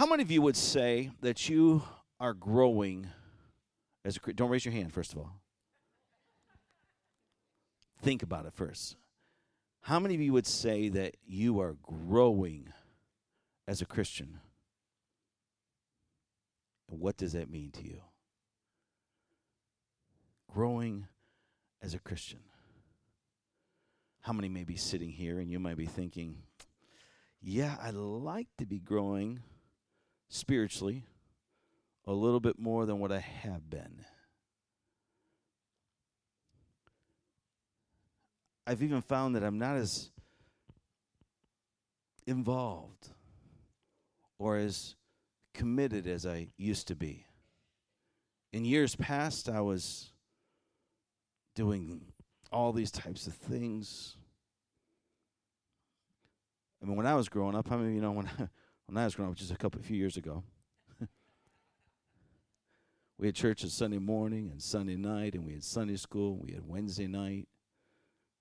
How many of you would say that you are growing as a don't raise your hand first of all. Think about it first. How many of you would say that you are growing as a Christian? And what does that mean to you? Growing as a Christian. How many may be sitting here and you might be thinking, yeah, I'd like to be growing spiritually a little bit more than what I have been. I've even found that I'm not as involved or as committed as I used to be. In years past, I was doing all these types of things. I mean, when I was growing up, how many of you know when I, when I was growing up, just a couple, a few years ago, we had church on Sunday morning and Sunday night, and we had Sunday school, we had Wednesday night,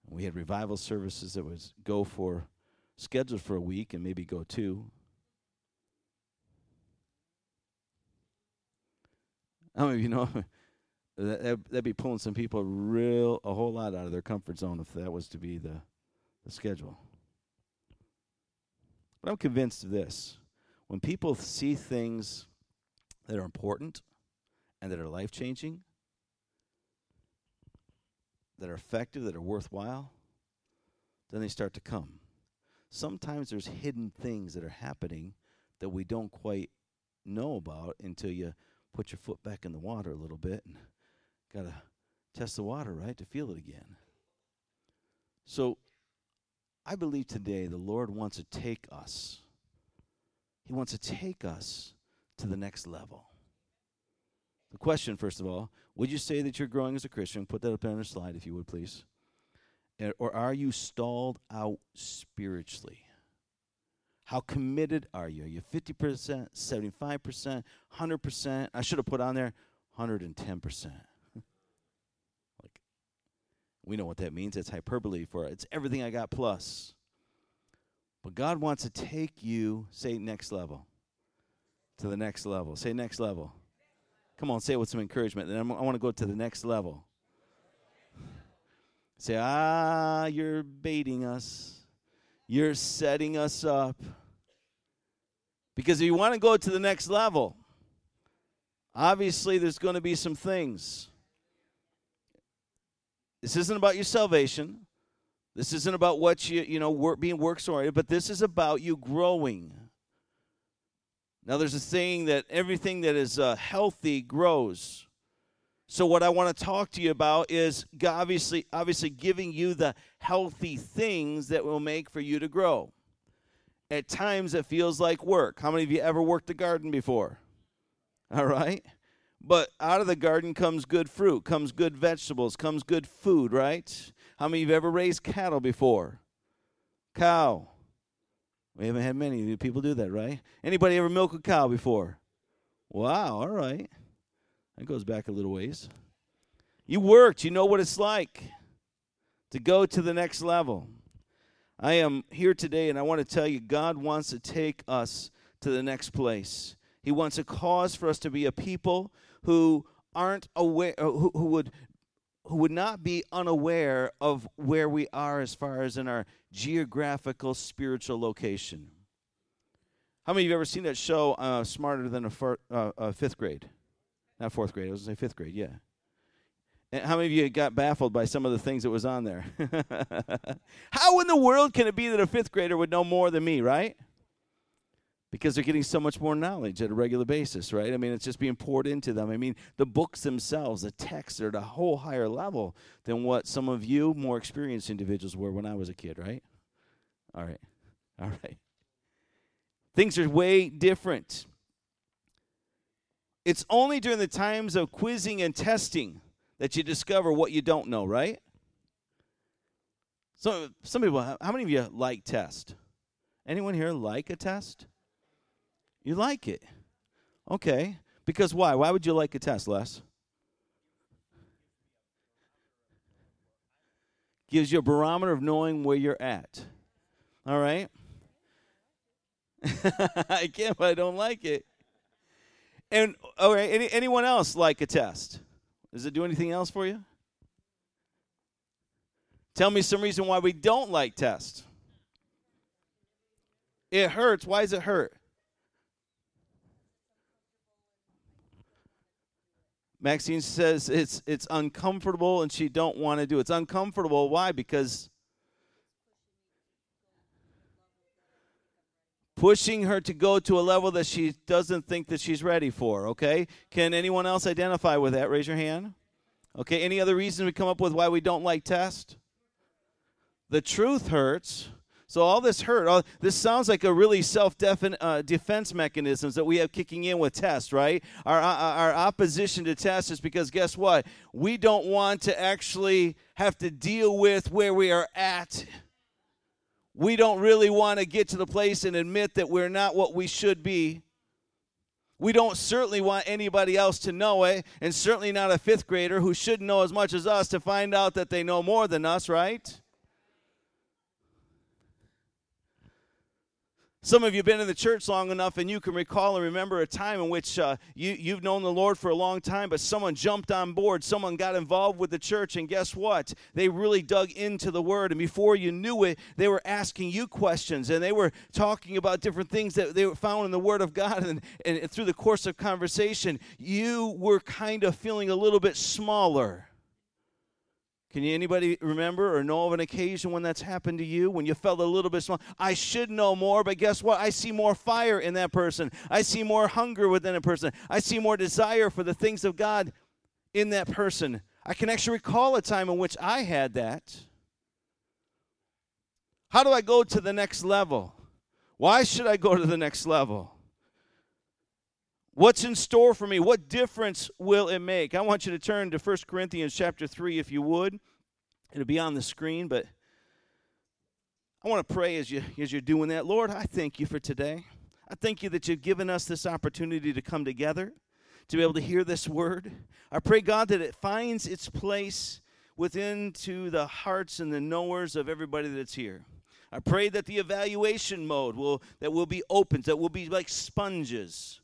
and we had revival services that was go for scheduled for a week and maybe go two. Many of you know that that'd be pulling some people real a whole lot out of their comfort zone if that was to be the the schedule. But I'm convinced of this. When people see things that are important and that are life changing, that are effective, that are worthwhile, then they start to come. Sometimes there's hidden things that are happening that we don't quite know about until you put your foot back in the water a little bit and got to test the water, right, to feel it again. So I believe today the Lord wants to take us. He wants to take us to the next level. The question, first of all, would you say that you're growing as a Christian? Put that up on a slide, if you would, please. Eh, or are you stalled out spiritually? How committed are you? Are you 50%, 75%, 100%? I should have put on there 110%. like, we know what that means. It's hyperbole for it. It's everything I got plus. But God wants to take you, say, next level, to the next level. Say, next level. Come on, say it with some encouragement. Then I'm, I want to go to the next level. Say, ah, you're baiting us. You're setting us up. Because if you want to go to the next level, obviously there's going to be some things. This isn't about your salvation. This isn't about what you, you know, work, being works oriented, but this is about you growing. Now, there's a saying that everything that is uh, healthy grows. So, what I want to talk to you about is obviously, obviously giving you the healthy things that will make for you to grow. At times, it feels like work. How many of you ever worked the garden before? All right. But out of the garden comes good fruit, comes good vegetables, comes good food, right? How many of you have ever raised cattle before? Cow. We haven't had many people do that, right? Anybody ever milk a cow before? Wow, all right. That goes back a little ways. You worked, you know what it's like to go to the next level. I am here today and I want to tell you God wants to take us to the next place. He wants a cause for us to be a people who aren't aware who, who would who would not be unaware of where we are as far as in our geographical spiritual location. How many of you ever seen that show, uh, Smarter Than a, fir- uh, a Fifth Grade? Not fourth grade, I was going to say fifth grade, yeah. And how many of you got baffled by some of the things that was on there? how in the world can it be that a fifth grader would know more than me, right? Because they're getting so much more knowledge at a regular basis, right? I mean, it's just being poured into them. I mean, the books themselves, the texts are at a whole higher level than what some of you more experienced individuals were when I was a kid, right? All right. All right. Things are way different. It's only during the times of quizzing and testing that you discover what you don't know, right? So, some people, how many of you like test? Anyone here like a test? You like it. Okay. Because why? Why would you like a test, Les? Gives you a barometer of knowing where you're at. All right? I can't, but I don't like it. And all right, any, anyone else like a test? Does it do anything else for you? Tell me some reason why we don't like tests. It hurts. Why does it hurt? Maxine says it's it's uncomfortable and she don't want to do it. It's uncomfortable. Why? Because pushing her to go to a level that she doesn't think that she's ready for, okay? Can anyone else identify with that? Raise your hand. Okay, any other reason we come up with why we don't like test? The truth hurts. So all this hurt, all, this sounds like a really self-defense uh, mechanisms that we have kicking in with tests, right? Our, our, our opposition to tests is because guess what? We don't want to actually have to deal with where we are at. We don't really want to get to the place and admit that we're not what we should be. We don't certainly want anybody else to know it, and certainly not a fifth grader who shouldn't know as much as us to find out that they know more than us, right? Some of you have been in the church long enough and you can recall and remember a time in which uh, you, you've known the Lord for a long time, but someone jumped on board. Someone got involved with the church, and guess what? They really dug into the Word. And before you knew it, they were asking you questions and they were talking about different things that they found in the Word of God. And, and through the course of conversation, you were kind of feeling a little bit smaller can you anybody remember or know of an occasion when that's happened to you when you felt a little bit small? I should know more, but guess what? I see more fire in that person. I see more hunger within a person. I see more desire for the things of God in that person. I can actually recall a time in which I had that. How do I go to the next level? Why should I go to the next level? What's in store for me? What difference will it make? I want you to turn to 1 Corinthians chapter 3 if you would. It'll be on the screen, but I want to pray as you as you're doing that. Lord, I thank you for today. I thank you that you've given us this opportunity to come together, to be able to hear this word. I pray God that it finds its place within to the hearts and the knowers of everybody that's here. I pray that the evaluation mode will that will be opened, that will be like sponges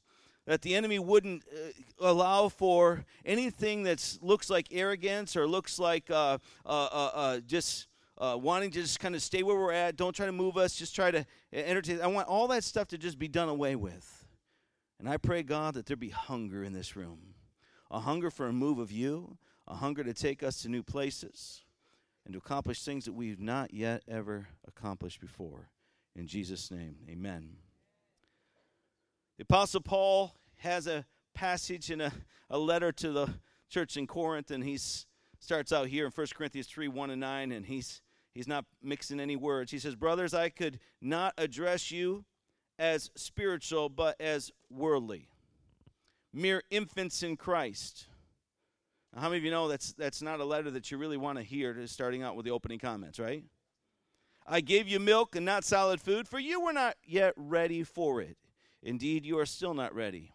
that the enemy wouldn't uh, allow for anything that looks like arrogance or looks like uh, uh, uh, uh just uh, wanting to just kind of stay where we're at. Don't try to move us. Just try to entertain. I want all that stuff to just be done away with. And I pray, God, that there be hunger in this room a hunger for a move of you, a hunger to take us to new places, and to accomplish things that we've not yet ever accomplished before. In Jesus' name, amen. The Apostle Paul has a passage in a, a letter to the church in Corinth, and he starts out here in 1 Corinthians 3 1 and 9, and he's, he's not mixing any words. He says, Brothers, I could not address you as spiritual, but as worldly, mere infants in Christ. Now, how many of you know that's, that's not a letter that you really want to hear starting out with the opening comments, right? I gave you milk and not solid food, for you were not yet ready for it. Indeed, you are still not ready.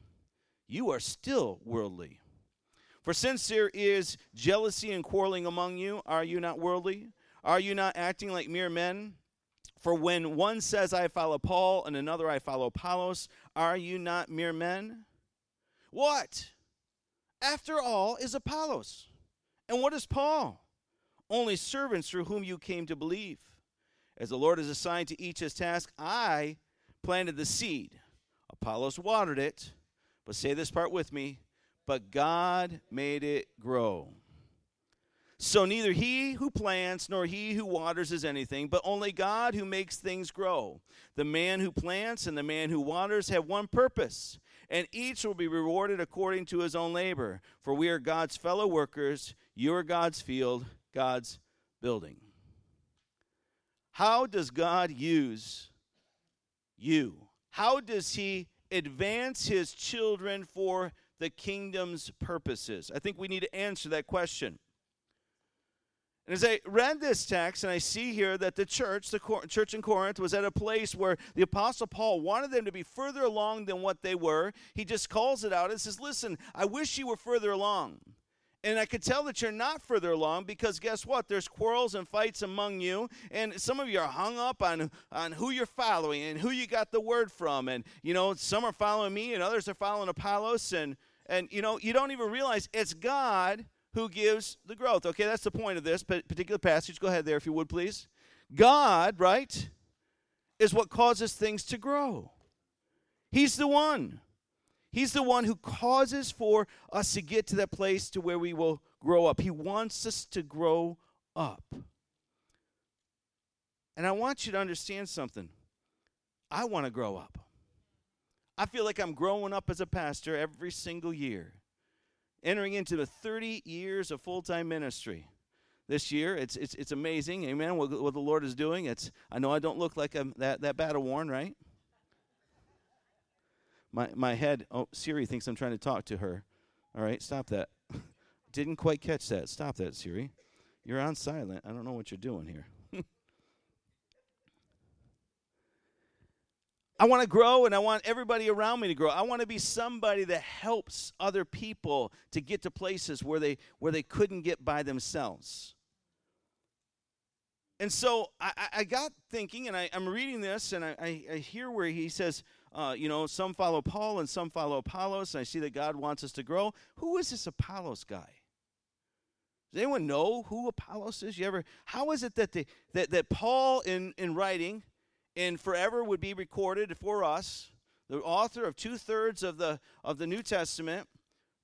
You are still worldly. For since there is jealousy and quarreling among you, are you not worldly? Are you not acting like mere men? For when one says, I follow Paul, and another, I follow Apollos, are you not mere men? What? After all, is Apollos. And what is Paul? Only servants through whom you came to believe. As the Lord has assigned to each his task, I planted the seed Apollos watered it, but say this part with me, but God made it grow. So neither he who plants nor he who waters is anything, but only God who makes things grow. The man who plants and the man who waters have one purpose, and each will be rewarded according to his own labor. For we are God's fellow workers, you are God's field, God's building. How does God use you? How does he advance his children for the kingdom's purposes? I think we need to answer that question. And as I read this text, and I see here that the church, the church in Corinth, was at a place where the Apostle Paul wanted them to be further along than what they were. He just calls it out and says, Listen, I wish you were further along. And I could tell that you're not further along because guess what? There's quarrels and fights among you, and some of you are hung up on on who you're following and who you got the word from. And you know, some are following me, and others are following Apollos, and and you know, you don't even realize it's God who gives the growth. Okay, that's the point of this particular passage. Go ahead there, if you would, please. God, right, is what causes things to grow. He's the one. He's the one who causes for us to get to that place to where we will grow up. He wants us to grow up. And I want you to understand something. I want to grow up. I feel like I'm growing up as a pastor every single year, entering into the 30 years of full time ministry. This year, it's, it's, it's amazing, amen, what, what the Lord is doing. It's, I know I don't look like I'm that, that battle worn, right? My, my head, oh, Siri thinks I'm trying to talk to her. All right, stop that. Didn't quite catch that. Stop that, Siri. You're on silent. I don't know what you're doing here. I want to grow and I want everybody around me to grow. I want to be somebody that helps other people to get to places where they where they couldn't get by themselves. And so I, I got thinking, and I, I'm reading this, and I, I, I hear where he says, uh, you know, some follow Paul and some follow Apollos, and I see that God wants us to grow. Who is this Apollos guy? Does anyone know who Apollos is? You ever? How is it that the, that that Paul in in writing, and forever would be recorded for us, the author of two thirds of the of the New Testament,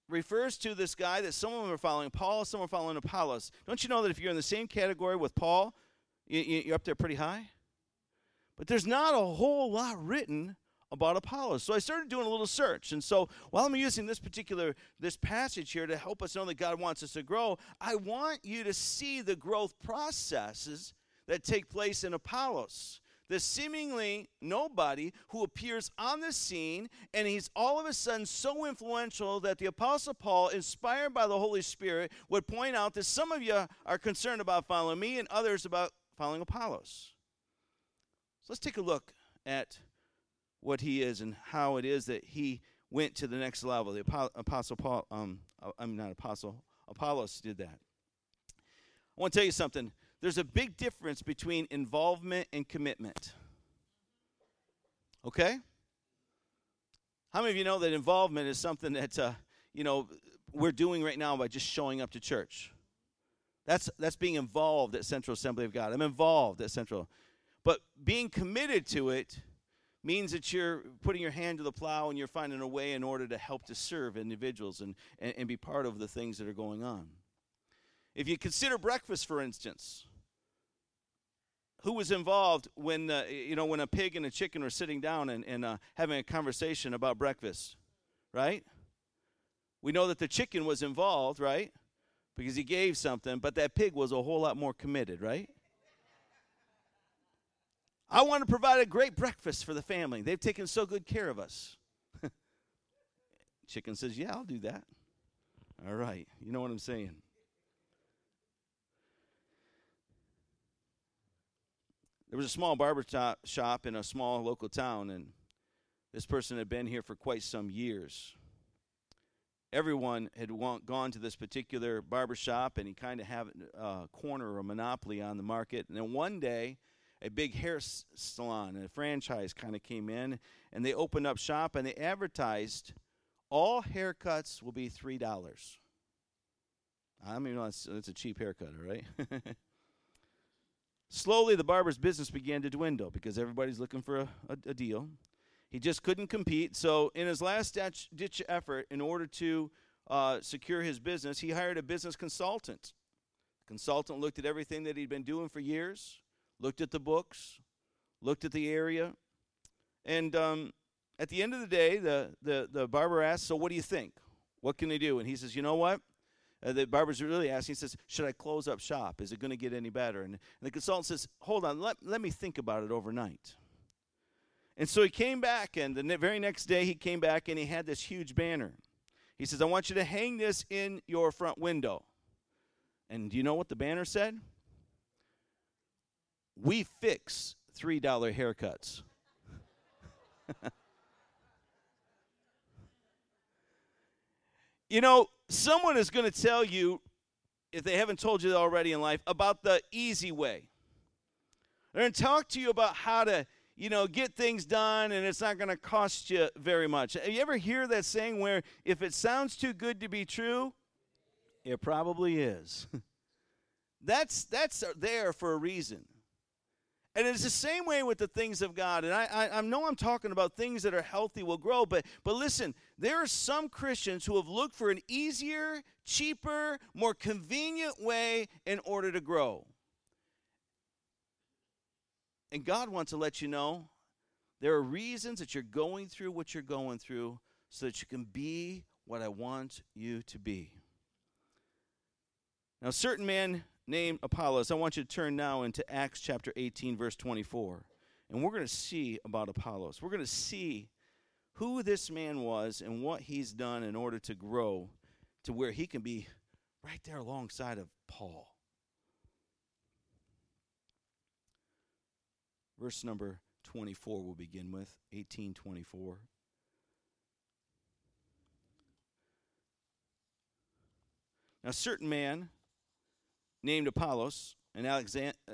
refers to this guy that some of them are following Paul, some are following Apollos. Don't you know that if you're in the same category with Paul, you're up there pretty high? But there's not a whole lot written about Apollos. So I started doing a little search. And so while I'm using this particular this passage here to help us know that God wants us to grow, I want you to see the growth processes that take place in Apollos. The seemingly nobody who appears on the scene, and he's all of a sudden so influential that the Apostle Paul, inspired by the Holy Spirit, would point out that some of you are concerned about following me and others about following Apollos. So let's take a look at what he is and how it is that he went to the next level. The apostle Paul, um, uh, I'm not apostle, Apollos did that. I want to tell you something. There's a big difference between involvement and commitment. Okay? How many of you know that involvement is something that uh, you know we're doing right now by just showing up to church? That's that's being involved at Central Assembly of God. I'm involved at Central, but being committed to it means that you're putting your hand to the plow and you're finding a way in order to help to serve individuals and, and, and be part of the things that are going on. If you consider breakfast, for instance, who was involved when uh, you know when a pig and a chicken were sitting down and, and uh, having a conversation about breakfast, right? We know that the chicken was involved, right? Because he gave something, but that pig was a whole lot more committed, right? I want to provide a great breakfast for the family. They've taken so good care of us. Chicken says, Yeah, I'll do that. All right. You know what I'm saying. There was a small barber shop in a small local town, and this person had been here for quite some years. Everyone had gone to this particular barber shop, and he kind of had a uh, corner or a monopoly on the market. And then one day, a big hair salon, a franchise kind of came in, and they opened up shop and they advertised all haircuts will be three dollars. I mean, that's, it's a cheap haircut, right? Slowly, the barber's business began to dwindle because everybody's looking for a, a, a deal. He just couldn't compete. So, in his last ditch effort, in order to uh, secure his business, he hired a business consultant. The consultant looked at everything that he'd been doing for years, looked at the books, looked at the area, and um, at the end of the day, the, the, the barber asked, So what do you think? What can they do? And he says, You know what? Uh, the barber's really asking, he says, Should I close up shop? Is it going to get any better? And, and the consultant says, Hold on, let, let me think about it overnight. And so he came back, and the ne- very next day he came back and he had this huge banner. He says, I want you to hang this in your front window. And do you know what the banner said? We fix $3 haircuts. You know, someone is going to tell you, if they haven't told you already in life, about the easy way. They're going to talk to you about how to, you know, get things done and it's not going to cost you very much. Have you ever hear that saying where if it sounds too good to be true, it probably is. that's that's uh, there for a reason. And it's the same way with the things of God. And I, I, I, know I'm talking about things that are healthy will grow, but, but listen, there are some Christians who have looked for an easier, cheaper, more convenient way in order to grow. And God wants to let you know there are reasons that you're going through what you're going through so that you can be what I want you to be. Now, certain man named Apollos. I want you to turn now into Acts chapter 18, verse 24. And we're going to see about Apollos. We're going to see who this man was and what he's done in order to grow to where he can be right there alongside of Paul. Verse number 24 we'll begin with 1824. Now, certain man named Apollos, an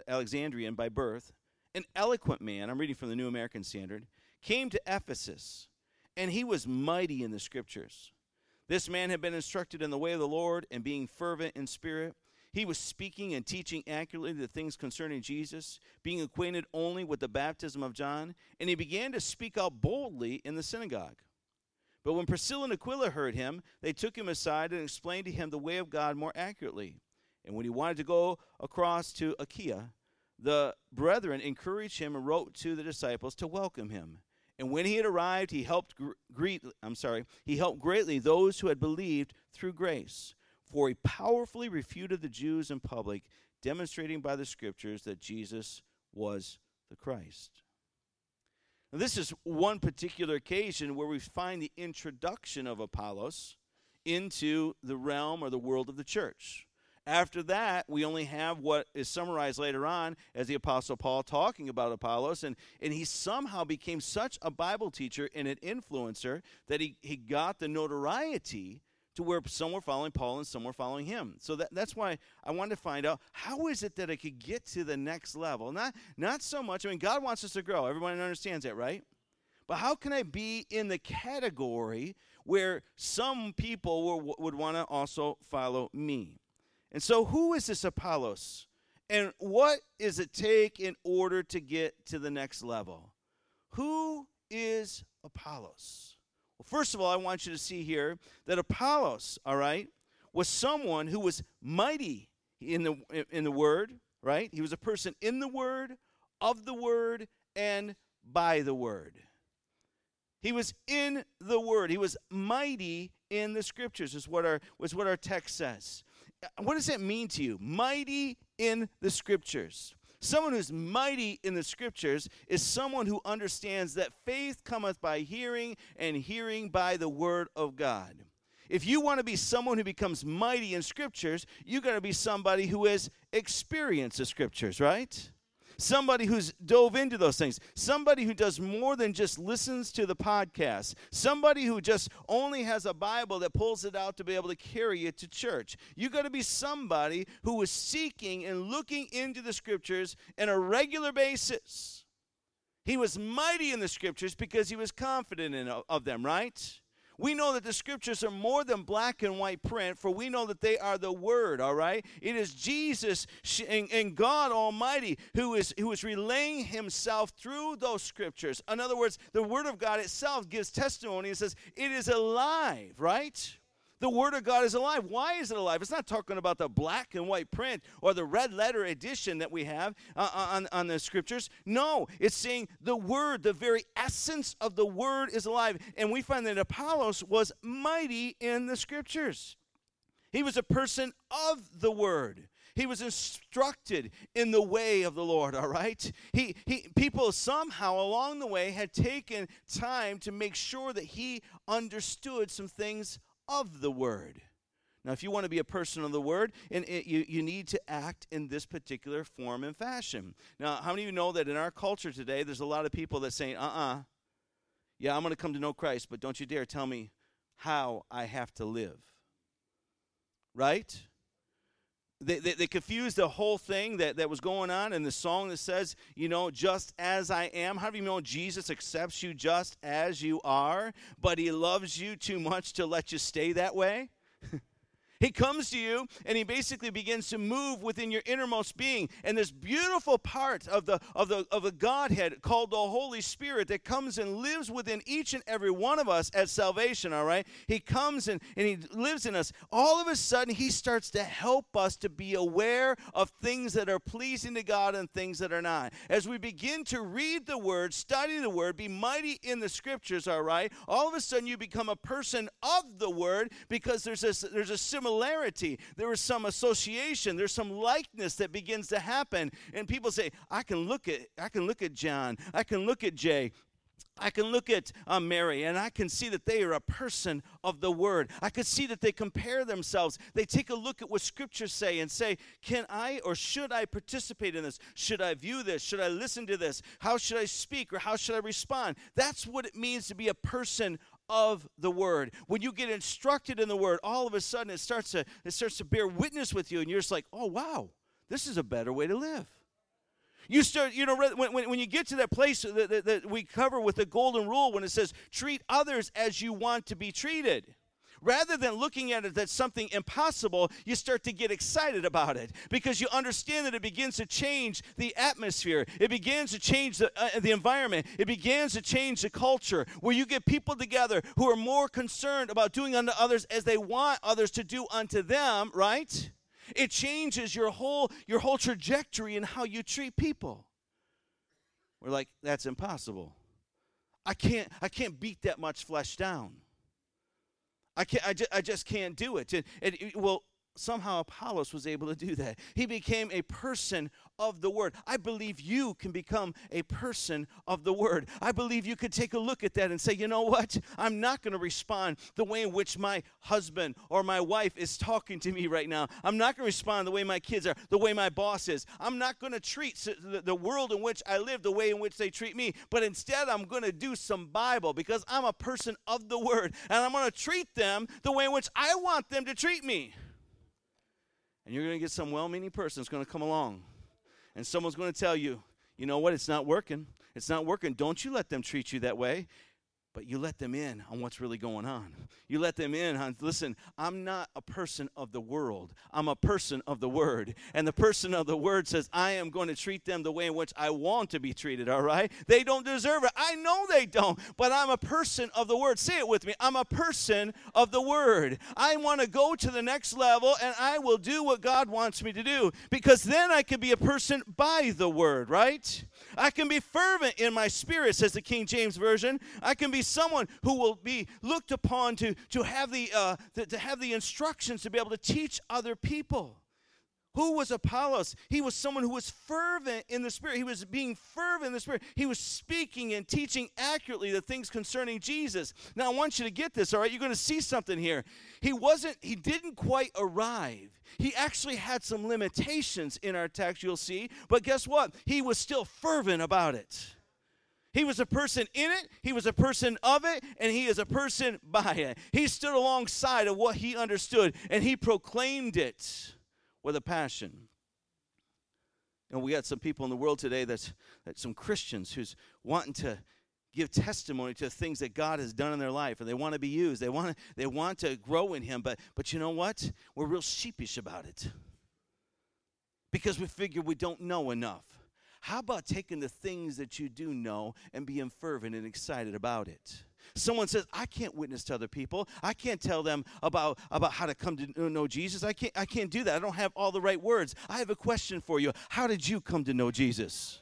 Alexandrian by birth, an eloquent man, I'm reading from the New American Standard, came to Ephesus, and he was mighty in the scriptures. This man had been instructed in the way of the Lord, and being fervent in spirit, he was speaking and teaching accurately the things concerning Jesus, being acquainted only with the baptism of John, and he began to speak out boldly in the synagogue. But when Priscilla and Aquila heard him, they took him aside and explained to him the way of God more accurately. And when he wanted to go across to Achaia, the brethren encouraged him and wrote to the disciples to welcome him. And when he had arrived, he helped greet I'm sorry, he helped greatly those who had believed through grace. For he powerfully refuted the Jews in public, demonstrating by the scriptures that Jesus was the Christ. Now, this is one particular occasion where we find the introduction of Apollos into the realm or the world of the church. After that, we only have what is summarized later on as the Apostle Paul talking about Apollos. And, and he somehow became such a Bible teacher and an influencer that he, he got the notoriety to where some were following Paul and some were following him. So that, that's why I wanted to find out how is it that I could get to the next level? Not, not so much, I mean, God wants us to grow. Everyone understands that, right? But how can I be in the category where some people will, would want to also follow me? And so, who is this Apollos? And what does it take in order to get to the next level? Who is Apollos? Well, first of all, I want you to see here that Apollos, all right, was someone who was mighty in the in the word, right? He was a person in the word, of the word, and by the word. He was in the word. He was mighty in the scriptures, is what our was what our text says Uh, what does that mean to you? Mighty in the scriptures. Someone who's mighty in the scriptures is someone who understands that faith cometh by hearing, and hearing by the word of God. If you want to be someone who becomes mighty in scriptures, you got to be somebody who has experienced the scriptures, right? Somebody who's dove into those things, somebody who does more than just listens to the podcast, somebody who just only has a Bible that pulls it out to be able to carry it to church. You got to be somebody who is seeking and looking into the scriptures on a regular basis. He was mighty in the scriptures because he was confident in of them, right? We know that the scriptures are more than black and white print, for we know that they are the word, all right? It is Jesus and God Almighty who is, who is relaying himself through those scriptures. In other words, the word of God itself gives testimony and says it is alive, right? The Word of God is alive. Why is it alive? It's not talking about the black and white print or the red letter edition that we have uh, uh, on, on the Scriptures. No, it's saying the Word, the very essence of the Word is alive. And we find that Apollos was mighty in the Scriptures. He was a person of the Word. He was instructed in the way of the Lord, all right? He, he, people somehow along the way had taken time to make sure that he understood some things of the word. Now, if you want to be a person of the word, and it, you, you need to act in this particular form and fashion. Now, how many of you know that in our culture today, there's a lot of people that say, uh uh-uh, uh, yeah, I'm going to come to know Christ, but don't you dare tell me how I have to live. right? They, they, they, confused the whole thing that, that was going on in the song that says, you know, just as I am. How do you know Jesus accepts you just as you are, but he loves you too much to let you stay that way? He comes to you and he basically begins to move within your innermost being. And this beautiful part of the of the of the Godhead called the Holy Spirit that comes and lives within each and every one of us at salvation, all right? He comes and, and he lives in us. All of a sudden he starts to help us to be aware of things that are pleasing to God and things that are not. As we begin to read the word, study the word, be mighty in the scriptures, all right? All of a sudden you become a person of the word because there's a there's a similar similarity, there is some association, there's some likeness that begins to happen. And people say, I can look at I can look at John, I can look at Jay, I can look at uh, Mary and I can see that they are a person of the Word. I can see that they compare themselves. They take a look at what Scriptures say and say, Can I or should I participate in this? Should I view this? Should I listen to this? How should I speak or how should I respond? That's what it means to be a person of the word. When you get instructed in the word, all of a sudden it starts to it starts to bear witness with you, and you're just like, oh wow, this is a better way to live. You start, you know, when, when, when you get to that place that, that, that we cover with the golden rule, when it says, treat others as you want to be treated rather than looking at it as something impossible, you start to get excited about it because you understand that it begins to change the atmosphere. It begins to change the, uh, the environment. It begins to change the culture where you get people together who are more concerned about doing unto others as they want others to do unto them, right? It changes your whole your whole trajectory in how you treat people. We're like, that's impossible. I can't I can't beat that much flesh down. I, can't, I, just, I just can't do it. And, and, well, somehow Apollos was able to do that. He became a person of the Word. I believe you can become a person of the Word. I believe you could take a look at that and say, you know what? I'm not going to respond the way in which my husband or my wife is talking to me right now. I'm not going to respond the way my kids are, the way my boss is. I'm not going to treat the world in which I live the way in which they treat me, but instead I'm going to do some Bible because I'm a person of the Word and I'm going to treat them the way in which I want them to treat me. And you're going to get some well meaning person that's going to come along. And someone's going to tell you, you know what, it's not working. It's not working. Don't you let them treat you that way but you let them in on what's really going on. You let them in on, listen, I'm not a person of the world. I'm a person of the word. And the person of the word says, I am going to treat them the way in which I want to be treated, all right? They don't deserve it. I know they don't, but I'm a person of the word. Say it with me. I'm a person of the word. I want to go to the next level and I will do what God wants me to do because then I can be a person by the word, right? I can be fervent in my spirit, says the King James Version. I can be someone who will be looked upon to, to, have the, uh, to, to have the instructions to be able to teach other people. Who was Apollos? He was someone who was fervent in the Spirit. He was being fervent in the Spirit. He was speaking and teaching accurately the things concerning Jesus. Now, I want you to get this, all right? You're going to see something here. He wasn't, he didn't quite arrive. He actually had some limitations in our text, you'll see. But guess what? He was still fervent about it. He was a person in it, he was a person of it, and he is a person by it. He stood alongside of what he understood, and he proclaimed it with a passion. And we got some people in the world today that's, that's some Christians who's wanting to give testimony to things that God has done in their life, and they want to be used. They want to, they want to grow in Him, but but you know what? We're real sheepish about it because we figure we don't know enough. How about taking the things that you do know and being fervent and excited about it? Someone says, I can't witness to other people. I can't tell them about, about how to come to know Jesus. I can't, I can't do that. I don't have all the right words. I have a question for you. How did you come to know Jesus?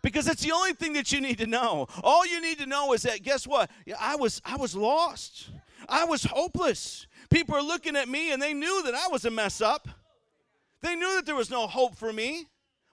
Because it's the only thing that you need to know. All you need to know is that guess what? I was I was lost. I was hopeless. People are looking at me and they knew that I was a mess up. They knew that there was no hope for me.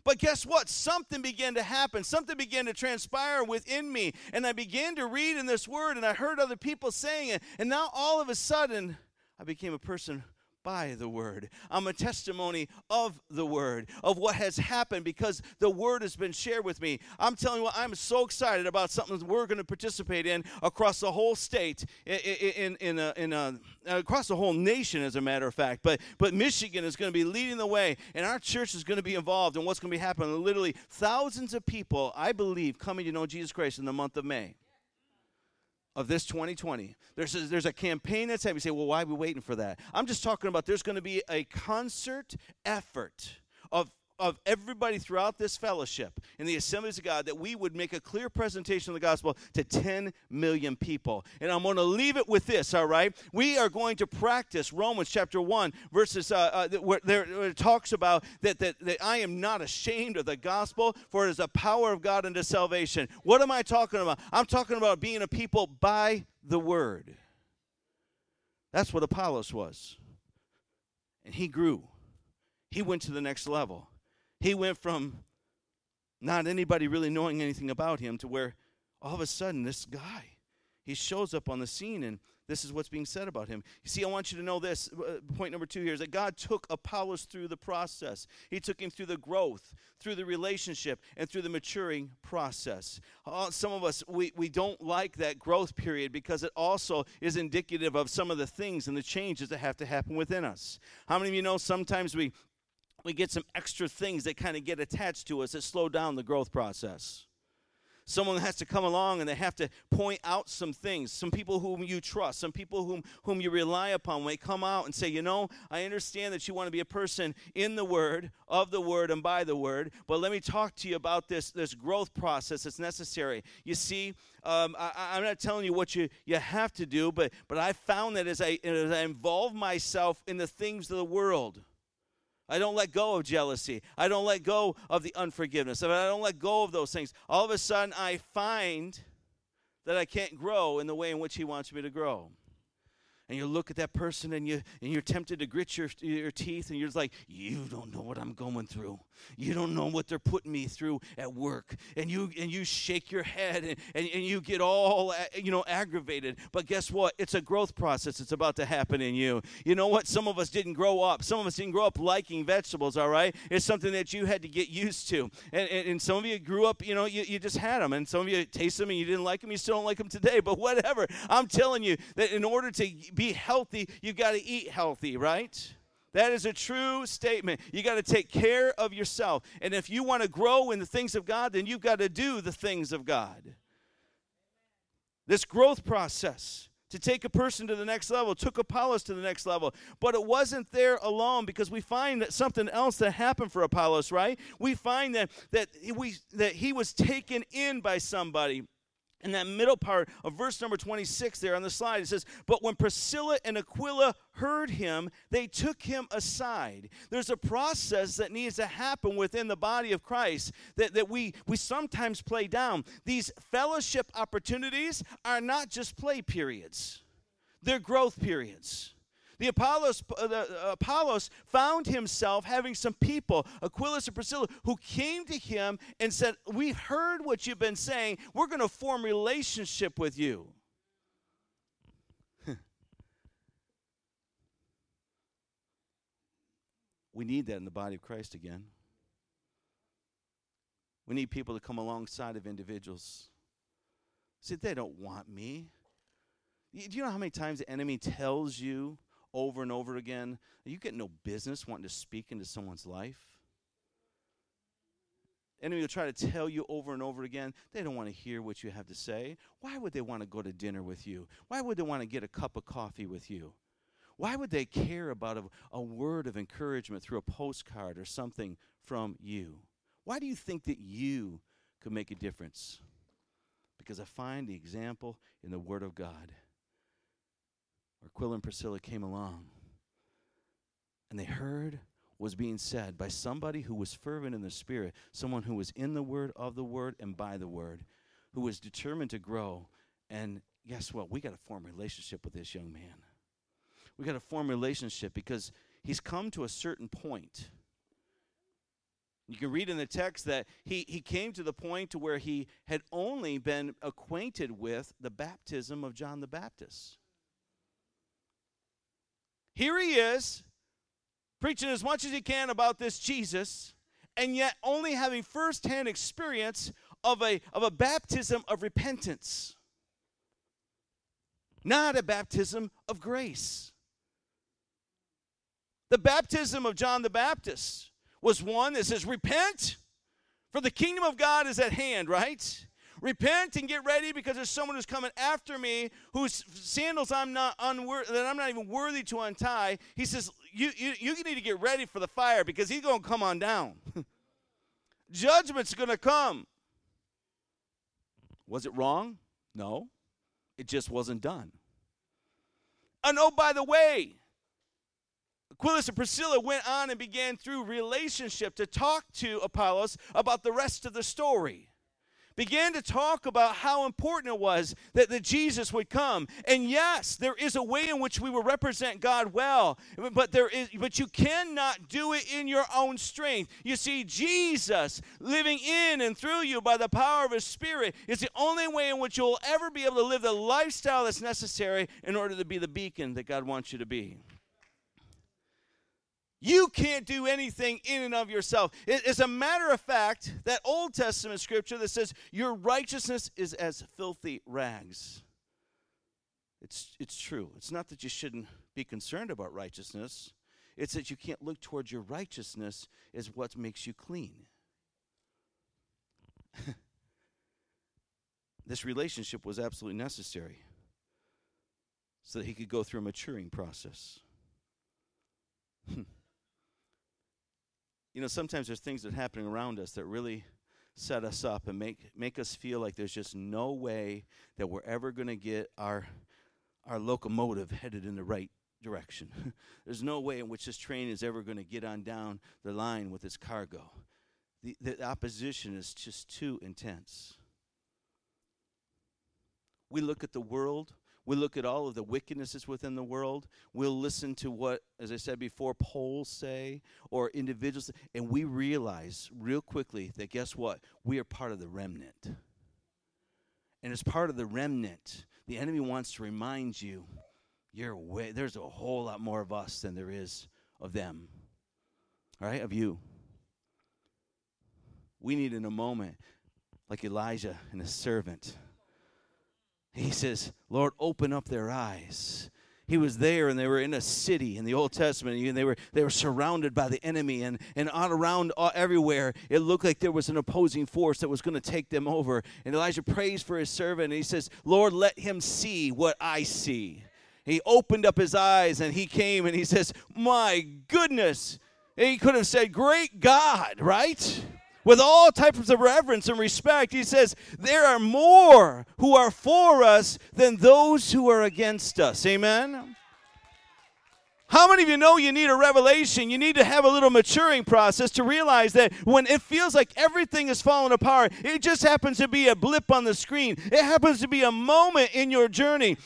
But guess what? Something began to happen. Something began to transpire within me. And I began to read in this word and I heard other people saying it. And now all of a sudden, I became a person by the word. I'm a testimony of the word, of what has happened because the word has been shared with me. I'm telling you what, I'm so excited about something that we're going to participate in across the whole state, in, in, in, a, in a, across the whole nation, as a matter of fact. But, but Michigan is going to be leading the way, and our church is going to be involved in what's going to be happening. Literally, thousands of people, I believe, coming to know Jesus Christ in the month of May of this 2020. There's a, there's a campaign that's happening. You say, well, why are we waiting for that? I'm just talking about there's going to be a concert effort of of everybody throughout this fellowship in the assemblies of God that we would make a clear presentation of the gospel to 10 million people. And I'm going to leave it with this, all right? We are going to practice Romans chapter 1, verses uh, uh, where, there, where it talks about that, that, that I am not ashamed of the gospel, for it is the power of God unto salvation. What am I talking about? I'm talking about being a people by the word. That's what Apollos was. And he grew, he went to the next level. He went from not anybody really knowing anything about him to where all of a sudden this guy, he shows up on the scene and this is what's being said about him. You see, I want you to know this. Uh, point number two here is that God took Apollos through the process. He took him through the growth, through the relationship, and through the maturing process. Uh, some of us, we, we don't like that growth period because it also is indicative of some of the things and the changes that have to happen within us. How many of you know sometimes we we get some extra things that kind of get attached to us that slow down the growth process. Someone has to come along and they have to point out some things. Some people whom you trust, some people whom, whom you rely upon, when they come out and say, You know, I understand that you want to be a person in the Word, of the Word, and by the Word, but let me talk to you about this, this growth process that's necessary. You see, um, I, am not telling you what you, you have to do, but, but I found that as I, as I involve myself in the things of the world, I don't let go of jealousy. I don't let go of the unforgiveness. I don't let go of those things. All of a sudden, I find that I can't grow in the way in which He wants me to grow and you look at that person and you and you're tempted to grit your your teeth and you're just like you don't know what I'm going through. You don't know what they're putting me through at work. And you and you shake your head and, and, and you get all uh, you know aggravated. But guess what? It's a growth process. It's about to happen in you. You know what? Some of us didn't grow up. Some of us didn't grow up liking vegetables all right? It's something that you had to get used to. And, and, and some of you grew up you know you, you just had them and some of you taste them and you didn't like them you still don't like them today. But whatever. I'm telling you that in order to be healthy, you've got to eat healthy, right? That is a true statement. You got to take care of yourself. And if you want to grow in the things of God, then you've got to do the things of God. This growth process to take a person to the next level took Apollos to the next level. But it wasn't there alone because we find that something else that happened for Apollos, right? We find that that we that he was taken in by somebody in that middle part of verse number 26 there on the slide, it says, But when Priscilla and Aquila heard him, they took him aside. There's a process that needs to happen within the body of Christ that, that we, we sometimes play down. These fellowship opportunities are not just play periods, they're growth periods. The Apollos, uh, the uh, Apollos found himself having some people, Aquilus and Priscilla, who came to him and said, We've heard what you've been saying. We're going to form relationship with you. we need that in the body of Christ again. We need people to come alongside of individuals. See, they don't want me. Do you know how many times the enemy tells you over and over again. You get no business wanting to speak into someone's life. Enemy will try to tell you over and over again they don't want to hear what you have to say. Why would they want to go to dinner with you? Why would they want to get a cup of coffee with you? Why would they care about a, a word of encouragement through a postcard or something from you? Why do you think that you could make a difference? Because I find the example in the Word of God. Aquila and Priscilla came along and they heard was being said by somebody who was fervent in the spirit, someone who was in the word, of the word, and by the word, who was determined to grow. And guess what? We got to form a relationship with this young man. We got to form relationship because he's come to a certain point. You can read in the text that he, he came to the point to where he had only been acquainted with the baptism of John the Baptist. Here he is, preaching as much as he can about this Jesus, and yet only having firsthand experience of a, of a baptism of repentance, not a baptism of grace. The baptism of John the Baptist was one that says, Repent, for the kingdom of God is at hand, right? Repent and get ready because there's someone who's coming after me whose sandals I'm not unworthy that I'm not even worthy to untie. He says, you, you, you need to get ready for the fire because he's going to come on down. Judgment's going to come. Was it wrong? No. It just wasn't done. And oh, by the way, Aquilus and Priscilla went on and began through relationship to talk to Apollos about the rest of the story. Began to talk about how important it was that, that Jesus would come. And yes, there is a way in which we will represent God well, but there is but you cannot do it in your own strength. You see, Jesus living in and through you by the power of his spirit is the only way in which you'll ever be able to live the lifestyle that's necessary in order to be the beacon that God wants you to be. You can't do anything in and of yourself. It is a matter of fact that Old Testament scripture that says your righteousness is as filthy rags. It's, it's true. It's not that you shouldn't be concerned about righteousness, it's that you can't look towards your righteousness as what makes you clean. this relationship was absolutely necessary so that he could go through a maturing process. Hmm. You know, sometimes there's things that are happening around us that really set us up and make make us feel like there's just no way that we're ever going to get our our locomotive headed in the right direction. there's no way in which this train is ever going to get on down the line with its cargo. The, the opposition is just too intense. We look at the world we look at all of the wickednesses within the world. We'll listen to what, as I said before, polls say or individuals, and we realize real quickly that guess what? We are part of the remnant. And as part of the remnant, the enemy wants to remind you you're way, there's a whole lot more of us than there is of them. All right, of you. We need in a moment, like Elijah and his servant he says, Lord, open up their eyes. He was there and they were in a city in the Old Testament and they were they were surrounded by the enemy and and all around all, everywhere it looked like there was an opposing force that was going to take them over. And Elijah prays for his servant and he says, "Lord, let him see what I see." He opened up his eyes and he came and he says, "My goodness." And he could have said, "Great God," right? With all types of reverence and respect. He says, There are more who are for us than those who are against us. Amen? How many of you know you need a revelation? You need to have a little maturing process to realize that when it feels like everything is falling apart, it just happens to be a blip on the screen. It happens to be a moment in your journey.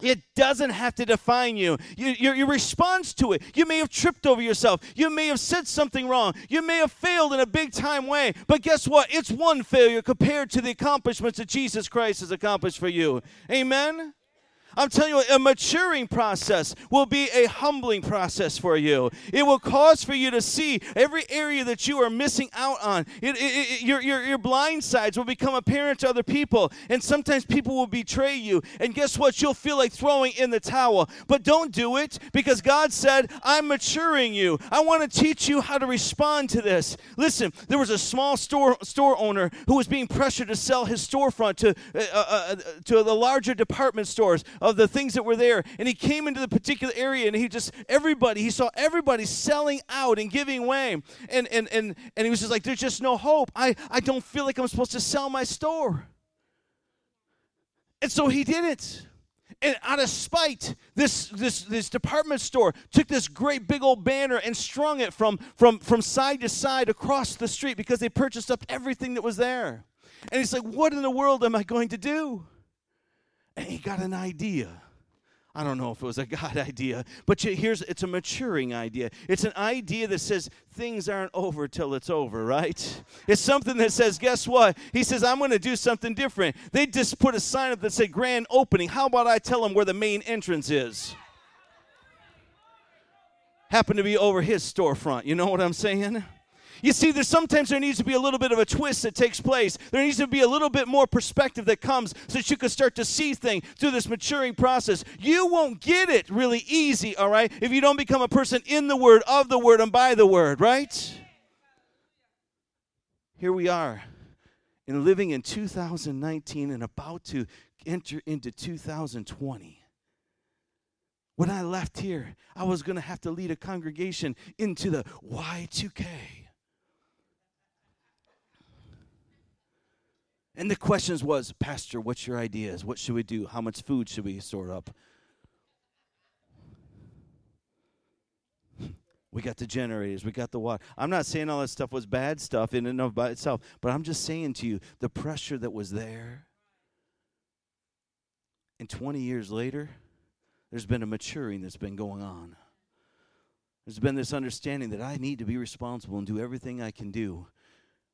It doesn't have to define you. You, your, your response to it. You may have tripped over yourself. You may have said something wrong. You may have failed in a big time way. But guess what? It's one failure compared to the accomplishments that Jesus Christ has accomplished for you. Amen? I'm telling you, a maturing process will be a humbling process for you. It will cause for you to see every area that you are missing out on. It, it, it, your, your, your blind sides will become apparent to other people, and sometimes people will betray you. And guess what? You'll feel like throwing in the towel. But don't do it because God said, I'm maturing you. I want to teach you how to respond to this. Listen, there was a small store, store owner who was being pressured to sell his storefront to, uh, uh, uh to the larger department stores of the things that were there. And he came into the particular area and he just, everybody, he saw everybody selling out and giving way. And, and, and, and he was just like, there's just no hope. I, I don't feel like I'm supposed to sell my store. And so he did it. And out of spite, this, this, this department store took this great big old banner and strung it from, from, from side to side across the street because they purchased up everything that was there. And he's like, What in the world am I going to do? And he got an idea. I don't know if it was a God idea, but here's it's a maturing idea. It's an idea that says things aren't over till it's over, right? It's something that says, guess what? He says, I'm going to do something different. They just put a sign up that said grand opening. How about I tell them where the main entrance is? happened to be over his storefront. You know what I'm saying? You see, there's sometimes there needs to be a little bit of a twist that takes place. There needs to be a little bit more perspective that comes so that you can start to see things through this maturing process. You won't get it really easy, all right, if you don't become a person in the Word, of the Word, and by the Word, right? Here we are in living in 2019 and about to enter into 2020. When I left here, I was going to have to lead a congregation into the Y2K. And the questions was, Pastor, what's your ideas? What should we do? How much food should we store up? We got the generators, we got the water. I'm not saying all that stuff was bad stuff in and of by itself, but I'm just saying to you the pressure that was there. And 20 years later, there's been a maturing that's been going on. There's been this understanding that I need to be responsible and do everything I can do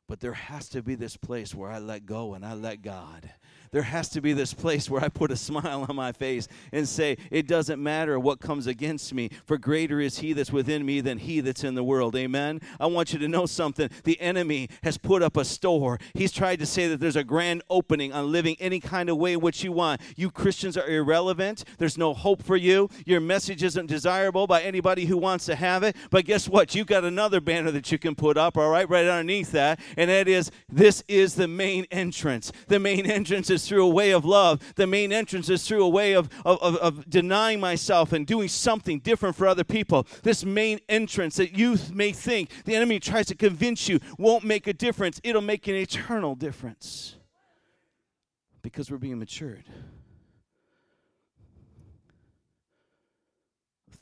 but there has to be this place where I let go and I let God. There has to be this place where I put a smile on my face and say, It doesn't matter what comes against me, for greater is He that's within me than He that's in the world. Amen. I want you to know something. The enemy has put up a store. He's tried to say that there's a grand opening on living any kind of way which you want. You Christians are irrelevant. There's no hope for you. Your message isn't desirable by anybody who wants to have it. But guess what? You've got another banner that you can put up, all right, right underneath that. And that is this is the main entrance. The main entrance is through a way of love. The main entrance is through a way of, of, of, of denying myself and doing something different for other people. This main entrance that you may think the enemy tries to convince you won't make a difference, it'll make an eternal difference because we're being matured.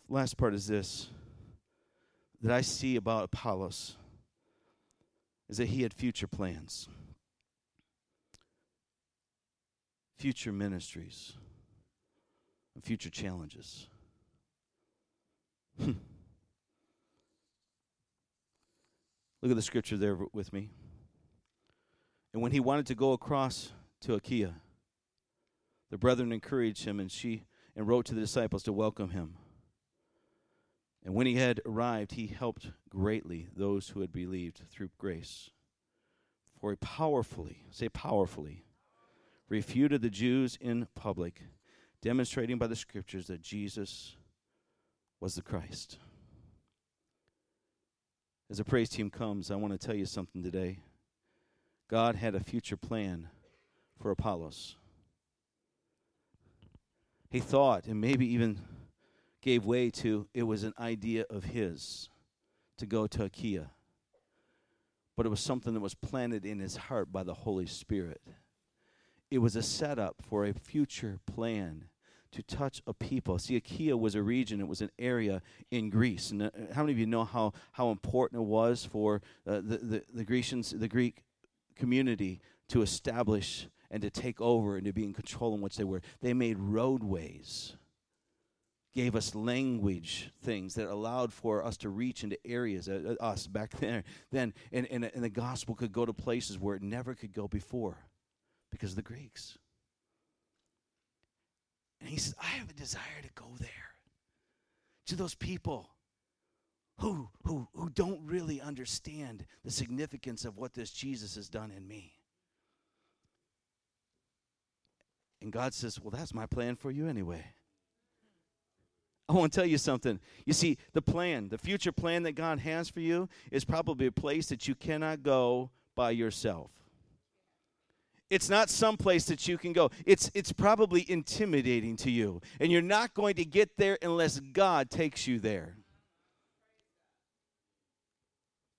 Last part is this that I see about Apollos is that he had future plans, future ministries, and future challenges. Hmm. Look at the scripture there with me. And when he wanted to go across to Achaia, the brethren encouraged him and she and wrote to the disciples to welcome him. And when he had arrived, he helped greatly those who had believed through grace. For he powerfully, say powerfully, refuted the Jews in public, demonstrating by the scriptures that Jesus was the Christ. As the praise team comes, I want to tell you something today. God had a future plan for Apollos. He thought, and maybe even gave way to it was an idea of his to go to Achaia. But it was something that was planted in his heart by the Holy Spirit. It was a setup for a future plan to touch a people. See, Achaia was a region, it was an area in Greece. And uh, how many of you know how, how important it was for uh, the, the, the Grecians, the Greek community to establish and to take over and to be in control in which they were? They made roadways gave us language things that allowed for us to reach into areas uh, uh, us back there then and, and, and the gospel could go to places where it never could go before because of the greeks and he says i have a desire to go there to those people who who who don't really understand the significance of what this jesus has done in me and god says well that's my plan for you anyway I want to tell you something. You see, the plan, the future plan that God has for you is probably a place that you cannot go by yourself. It's not some place that you can go. It's it's probably intimidating to you. And you're not going to get there unless God takes you there.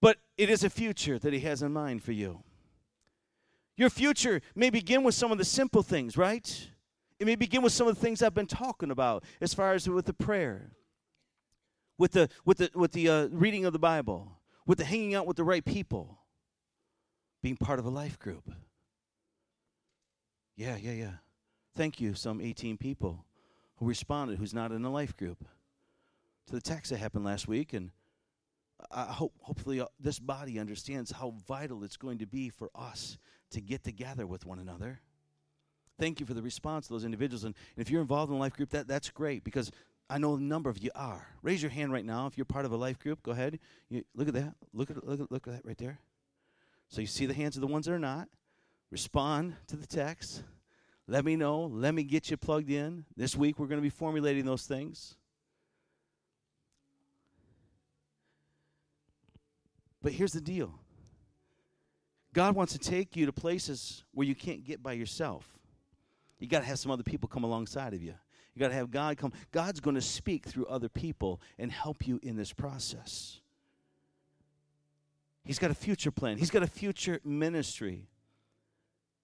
But it is a future that he has in mind for you. Your future may begin with some of the simple things, right? It may begin with some of the things I've been talking about as far as with the prayer, with the, with the, with the uh, reading of the Bible, with the hanging out with the right people, being part of a life group. Yeah, yeah, yeah. Thank you, some 18 people who responded who's not in a life group to the text that happened last week. And I hope, hopefully, uh, this body understands how vital it's going to be for us to get together with one another thank you for the response of those individuals. And, if you're involved in a life group, that, that's great because I know a number of you are. Raise your hand right now if you're part of a life group. Go ahead. You, look at that. Look at look at look at that right there. So you see the hands of the ones that are not. Respond to the text. Let me know. Let me get you plugged in. This week we're going to be formulating those things. But here's the deal God wants to take you to places where you can't get by yourself. You got to have some other people come alongside of you. You got to have God come. God's going to speak through other people and help you in this process. He's got a future plan, He's got a future ministry.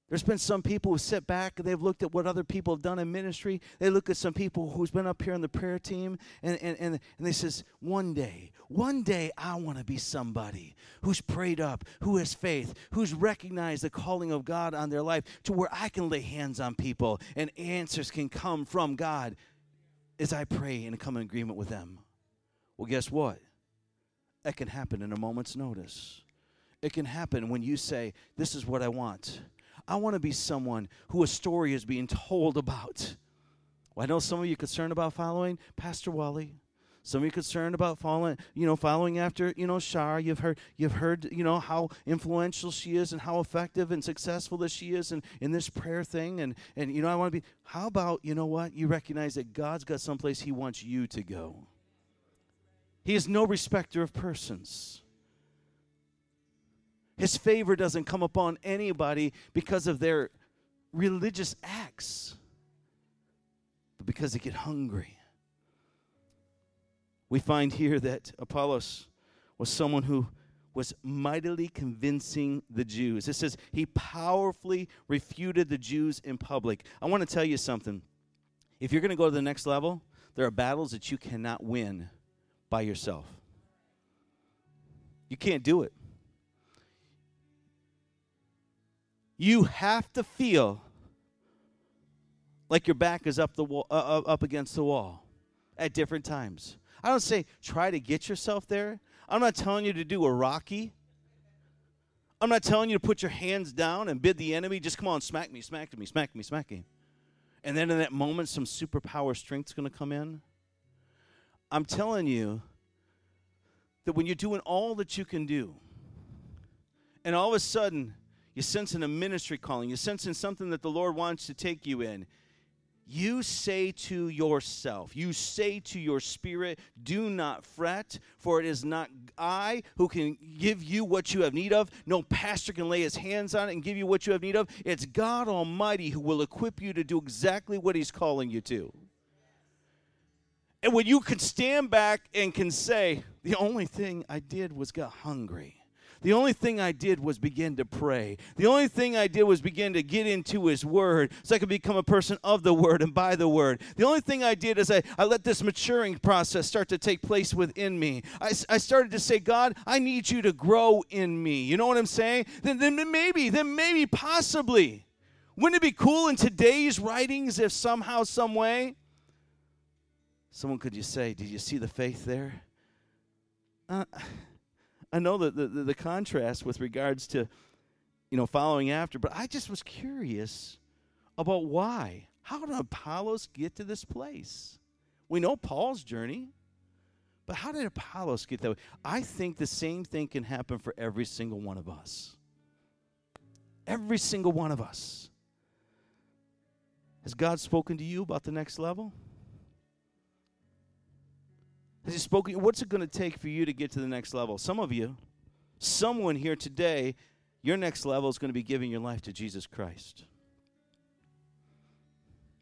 There's been some people who sit back and they've looked at what other people have done in ministry. They look at some people who's been up here on the prayer team and, and, and, and they says, one day, one day I want to be somebody who's prayed up, who has faith, who's recognized the calling of God on their life to where I can lay hands on people and answers can come from God as I pray and come in agreement with them. Well, guess what? That can happen in a moment's notice. It can happen when you say, This is what I want. I want to be someone who a story is being told about. Well, I know some of you concerned about following Pastor Wally. Some of you concerned about following, you know, following after, you know, Shar. You've heard, you've heard, you know, how influential she is and how effective and successful that she is in, in this prayer thing. And and you know, I want to be. How about, you know what? You recognize that God's got someplace He wants you to go. He is no respecter of persons. His favor doesn't come upon anybody because of their religious acts, but because they get hungry. We find here that Apollos was someone who was mightily convincing the Jews. It says he powerfully refuted the Jews in public. I want to tell you something. If you're going to go to the next level, there are battles that you cannot win by yourself. You can't do it. You have to feel like your back is up the wall, uh, uh, up against the wall at different times. I don't say try to get yourself there. I'm not telling you to do a Rocky. I'm not telling you to put your hands down and bid the enemy just come on, smack me, smack me, smack me, smack me. And then in that moment, some superpower strength's going to come in. I'm telling you that when you're doing all that you can do, and all of a sudden you're sensing a ministry calling, you're sensing something that the Lord wants to take you in. You say to yourself, you say to your spirit, do not fret, for it is not I who can give you what you have need of. No pastor can lay his hands on it and give you what you have need of. It's God Almighty who will equip you to do exactly what He's calling you to. And when you can stand back and can say, the only thing I did was got hungry. The only thing I did was begin to pray. The only thing I did was begin to get into His Word so I could become a person of the Word and by the Word. The only thing I did is I, I let this maturing process start to take place within me. I, I started to say, God, I need you to grow in me. You know what I'm saying? Then, then maybe, then maybe, possibly. Wouldn't it be cool in today's writings if somehow, some way, someone could you say, Did you see the faith there? Uh, I know the, the, the contrast with regards to, you know, following after, but I just was curious about why. How did Apollos get to this place? We know Paul's journey, but how did Apollos get that way? I think the same thing can happen for every single one of us. Every single one of us. Has God spoken to you about the next level? Has He spoken? What's it going to take for you to get to the next level? Some of you, someone here today, your next level is going to be giving your life to Jesus Christ.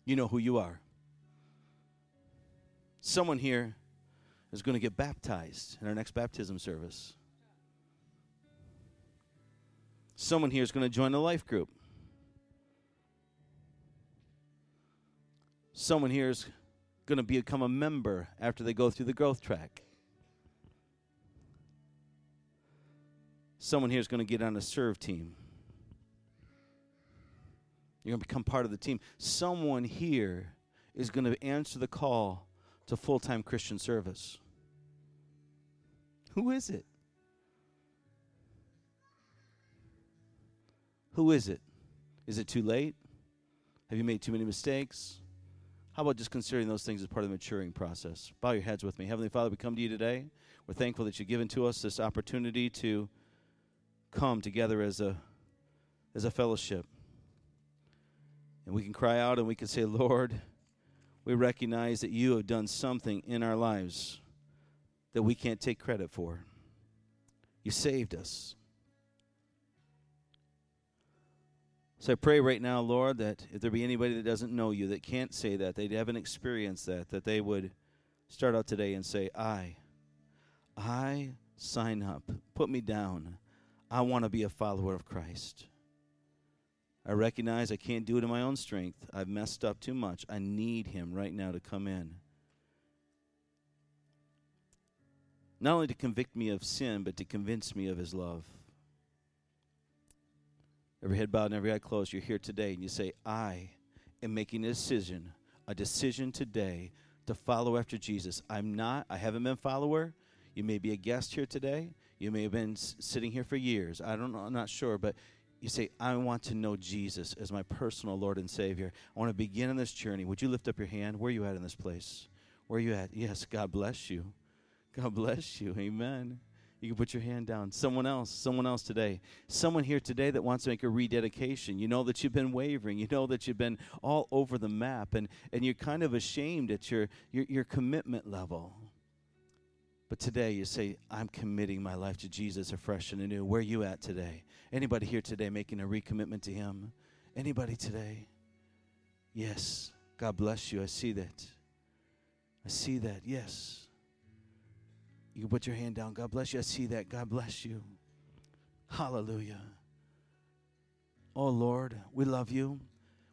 You know who you are. Someone here is going to get baptized in our next baptism service. Someone here is going to join the life group. Someone here is going to become a member after they go through the growth track. Someone here is going to get on a serve team. You're going to become part of the team. Someone here is going to answer the call to full time Christian service. Who is it? Who is it? Is it too late? Have you made too many mistakes? How about just considering those things as part of the maturing process? Bow your heads with me. Heavenly Father, we come to you today. We're thankful that you've given to us this opportunity to come together as a as a fellowship. And we can cry out and we can say, Lord, we recognize that you have done something in our lives that we can't take credit for. You saved us. So I pray right now, Lord, that if there be anybody that doesn't know you, that can't say that, they haven't experienced that, that they would start out today and say, I, I sign up. Put me down. I want to be a follower of Christ. I recognize I can't do it in my own strength. I've messed up too much. I need Him right now to come in. Not only to convict me of sin, but to convince me of His love every head bowed and every eye closed, you're here today and you say, I am making a decision, a decision today to follow after Jesus. I'm not, I haven't been a follower. You may be a guest here today. You may have been sitting here for years. I don't know, I'm not sure, but you say, I want to know Jesus as my personal Lord and Savior. I want to begin on this journey. Would you lift up your hand? Where are you at in this place? Where are you at? Yes, God bless you. God bless you. Amen. You can put your hand down. Someone else, someone else today. Someone here today that wants to make a rededication. You know that you've been wavering. You know that you've been all over the map and, and you're kind of ashamed at your, your, your commitment level. But today you say, I'm committing my life to Jesus afresh and anew. Where are you at today? Anybody here today making a recommitment to Him? Anybody today? Yes. God bless you. I see that. I see that. Yes. You can put your hand down. God bless you. I see that. God bless you. Hallelujah. Oh, Lord, we love you.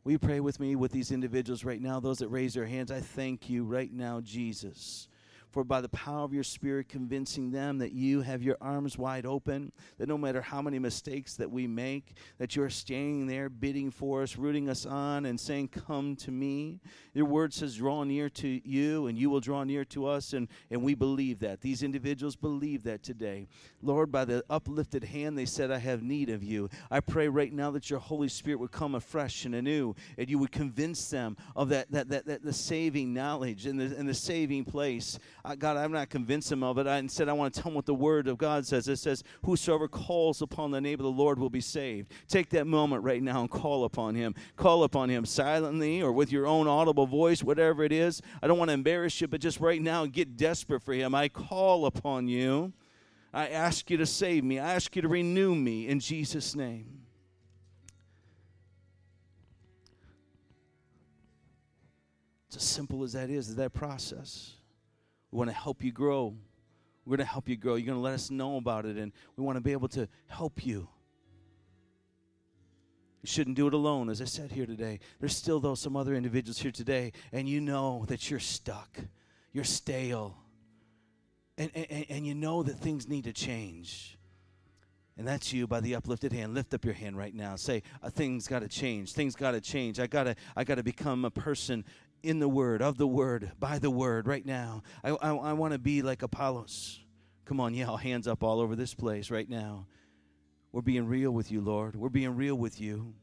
We pray with me with these individuals right now, those that raise their hands? I thank you right now, Jesus for by the power of your spirit convincing them that you have your arms wide open that no matter how many mistakes that we make that you're standing there bidding for us rooting us on and saying come to me. Your word says draw near to you and you will draw near to us and, and we believe that. These individuals believe that today. Lord by the uplifted hand they said i have need of you. I pray right now that your holy spirit would come afresh and anew and you would convince them of that that, that, that the saving knowledge and the, and the saving place uh, God, I'm not convinced him of it. I, instead, I want to tell him what the Word of God says. It says, Whosoever calls upon the name of the Lord will be saved. Take that moment right now and call upon Him. Call upon Him silently or with your own audible voice, whatever it is. I don't want to embarrass you, but just right now get desperate for Him. I call upon you. I ask you to save me. I ask you to renew me in Jesus' name. It's as simple as that is, that process. We want to help you grow. We're going to help you grow. You're going to let us know about it, and we want to be able to help you. You shouldn't do it alone, as I said here today. There's still, though, some other individuals here today, and you know that you're stuck, you're stale, and, and, and you know that things need to change. And that's you by the uplifted hand. Lift up your hand right now. Say, uh, things got to change. Things got to change. I got to I got to become a person in the Word, of the Word, by the Word right now. I, I, I want to be like Apollos. Come on, yell hands up all over this place right now. We're being real with you, Lord. We're being real with you.